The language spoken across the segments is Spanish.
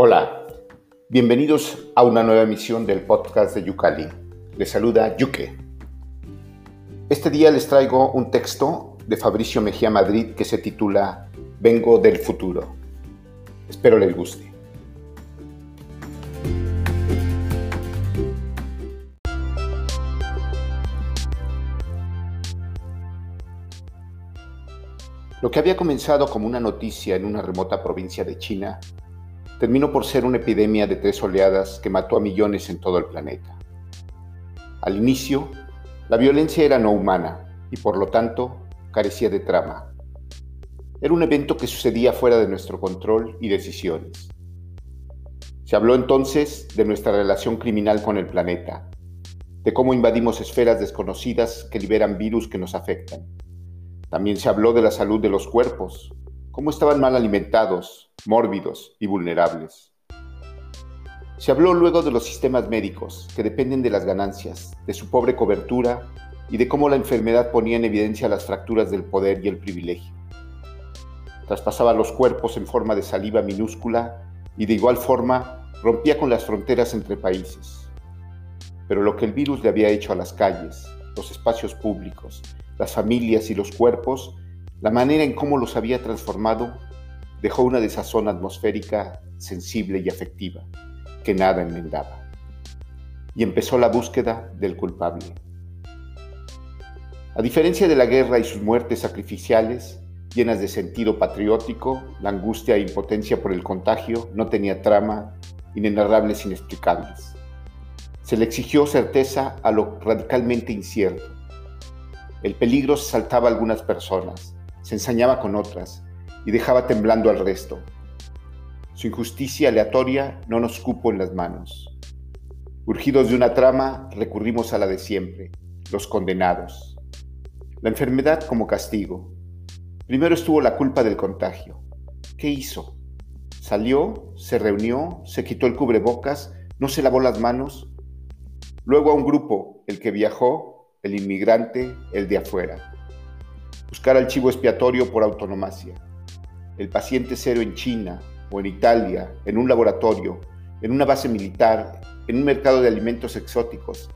Hola, bienvenidos a una nueva emisión del podcast de Yucali. Les saluda Yuke. Este día les traigo un texto de Fabricio Mejía Madrid que se titula Vengo del futuro. Espero les guste. Lo que había comenzado como una noticia en una remota provincia de China terminó por ser una epidemia de tres oleadas que mató a millones en todo el planeta. Al inicio, la violencia era no humana y por lo tanto carecía de trama. Era un evento que sucedía fuera de nuestro control y decisiones. Se habló entonces de nuestra relación criminal con el planeta, de cómo invadimos esferas desconocidas que liberan virus que nos afectan. También se habló de la salud de los cuerpos, cómo estaban mal alimentados, mórbidos y vulnerables. Se habló luego de los sistemas médicos, que dependen de las ganancias, de su pobre cobertura y de cómo la enfermedad ponía en evidencia las fracturas del poder y el privilegio. Traspasaba los cuerpos en forma de saliva minúscula y de igual forma rompía con las fronteras entre países. Pero lo que el virus le había hecho a las calles, los espacios públicos, las familias y los cuerpos la manera en cómo los había transformado dejó una desazón atmosférica sensible y afectiva que nada enmendaba. Y empezó la búsqueda del culpable. A diferencia de la guerra y sus muertes sacrificiales, llenas de sentido patriótico, la angustia e impotencia por el contagio no tenía trama, inenarrables inexplicables. Se le exigió certeza a lo radicalmente incierto. El peligro saltaba a algunas personas, se ensañaba con otras y dejaba temblando al resto. Su injusticia aleatoria no nos cupo en las manos. Urgidos de una trama, recurrimos a la de siempre, los condenados. La enfermedad como castigo. Primero estuvo la culpa del contagio. ¿Qué hizo? Salió, se reunió, se quitó el cubrebocas, no se lavó las manos. Luego a un grupo, el que viajó, el inmigrante, el de afuera buscar al chivo expiatorio por autonomacia. El paciente cero en China o en Italia, en un laboratorio, en una base militar, en un mercado de alimentos exóticos.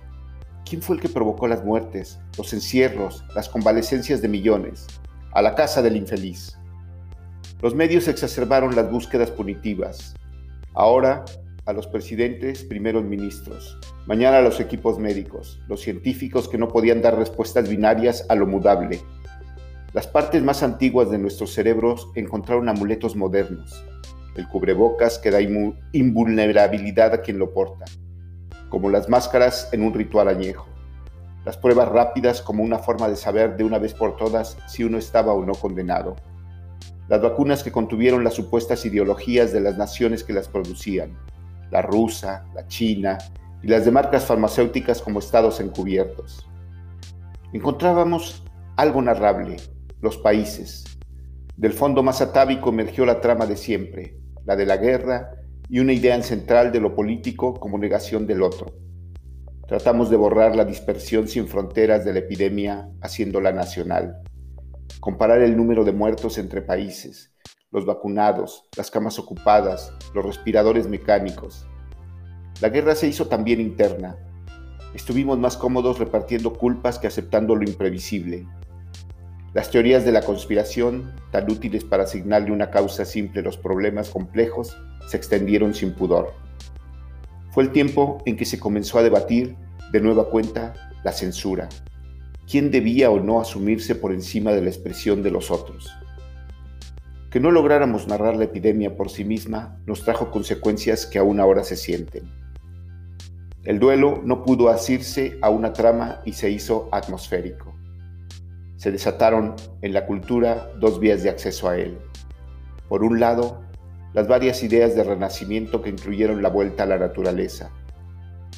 ¿Quién fue el que provocó las muertes, los encierros, las convalecencias de millones? A la casa del infeliz. Los medios exacerbaron las búsquedas punitivas. Ahora a los presidentes, primeros ministros. Mañana a los equipos médicos, los científicos que no podían dar respuestas binarias a lo mudable, las partes más antiguas de nuestros cerebros encontraron amuletos modernos. El cubrebocas que da invulnerabilidad a quien lo porta, como las máscaras en un ritual añejo. Las pruebas rápidas como una forma de saber de una vez por todas si uno estaba o no condenado. Las vacunas que contuvieron las supuestas ideologías de las naciones que las producían, la rusa, la china y las de marcas farmacéuticas como estados encubiertos. Encontrábamos algo narrable, los países. Del fondo más atávico emergió la trama de siempre, la de la guerra y una idea central de lo político como negación del otro. Tratamos de borrar la dispersión sin fronteras de la epidemia haciéndola nacional. Comparar el número de muertos entre países, los vacunados, las camas ocupadas, los respiradores mecánicos. La guerra se hizo también interna. Estuvimos más cómodos repartiendo culpas que aceptando lo imprevisible, las teorías de la conspiración, tan útiles para asignarle una causa simple a los problemas complejos, se extendieron sin pudor. Fue el tiempo en que se comenzó a debatir, de nueva cuenta, la censura. ¿Quién debía o no asumirse por encima de la expresión de los otros? Que no lográramos narrar la epidemia por sí misma nos trajo consecuencias que aún ahora se sienten. El duelo no pudo asirse a una trama y se hizo atmosférico se desataron en la cultura dos vías de acceso a él. Por un lado, las varias ideas de renacimiento que incluyeron la vuelta a la naturaleza,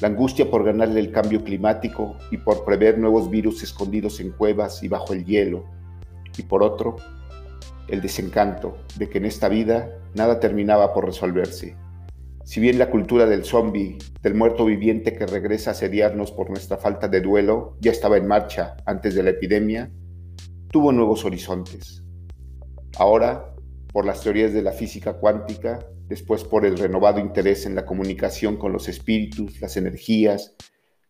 la angustia por ganarle el cambio climático y por prever nuevos virus escondidos en cuevas y bajo el hielo, y por otro, el desencanto de que en esta vida nada terminaba por resolverse. Si bien la cultura del zombie, del muerto viviente que regresa a asediarnos por nuestra falta de duelo, ya estaba en marcha antes de la epidemia, tuvo nuevos horizontes. Ahora, por las teorías de la física cuántica, después por el renovado interés en la comunicación con los espíritus, las energías,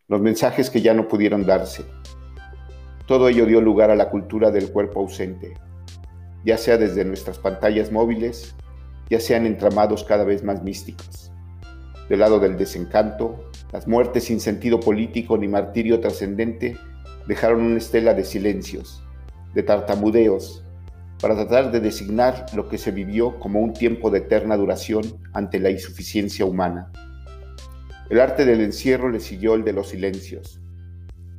los mensajes que ya no pudieron darse. Todo ello dio lugar a la cultura del cuerpo ausente, ya sea desde nuestras pantallas móviles, ya sean entramados cada vez más místicos. Del lado del desencanto, las muertes sin sentido político ni martirio trascendente dejaron una estela de silencios, de tartamudeos, para tratar de designar lo que se vivió como un tiempo de eterna duración ante la insuficiencia humana. El arte del encierro le siguió el de los silencios,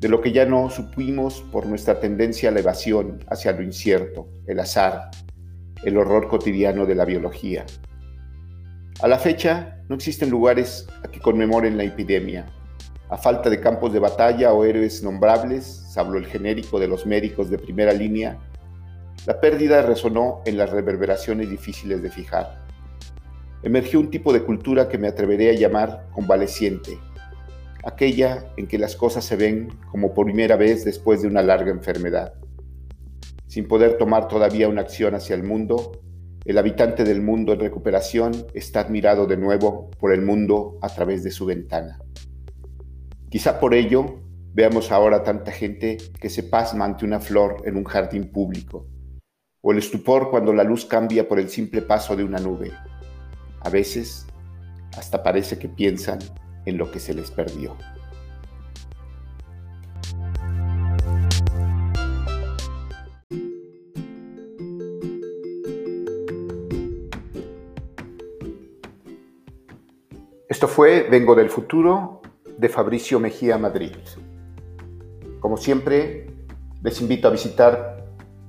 de lo que ya no supimos por nuestra tendencia a la evasión hacia lo incierto, el azar, el horror cotidiano de la biología. A la fecha, no existen lugares a que conmemoren la epidemia. A falta de campos de batalla o héroes nombrables, salvo el genérico de los médicos de primera línea, la pérdida resonó en las reverberaciones difíciles de fijar. Emergió un tipo de cultura que me atreveré a llamar convaleciente, aquella en que las cosas se ven como por primera vez después de una larga enfermedad. Sin poder tomar todavía una acción hacia el mundo, el habitante del mundo en recuperación está admirado de nuevo por el mundo a través de su ventana. Quizá por ello veamos ahora tanta gente que se pasma ante una flor en un jardín público, o el estupor cuando la luz cambia por el simple paso de una nube. A veces, hasta parece que piensan en lo que se les perdió. Esto fue Vengo del Futuro de Fabricio Mejía Madrid. Como siempre, les invito a visitar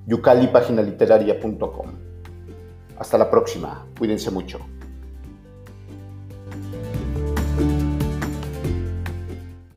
yucalipaginaliteraria.com. Hasta la próxima, cuídense mucho.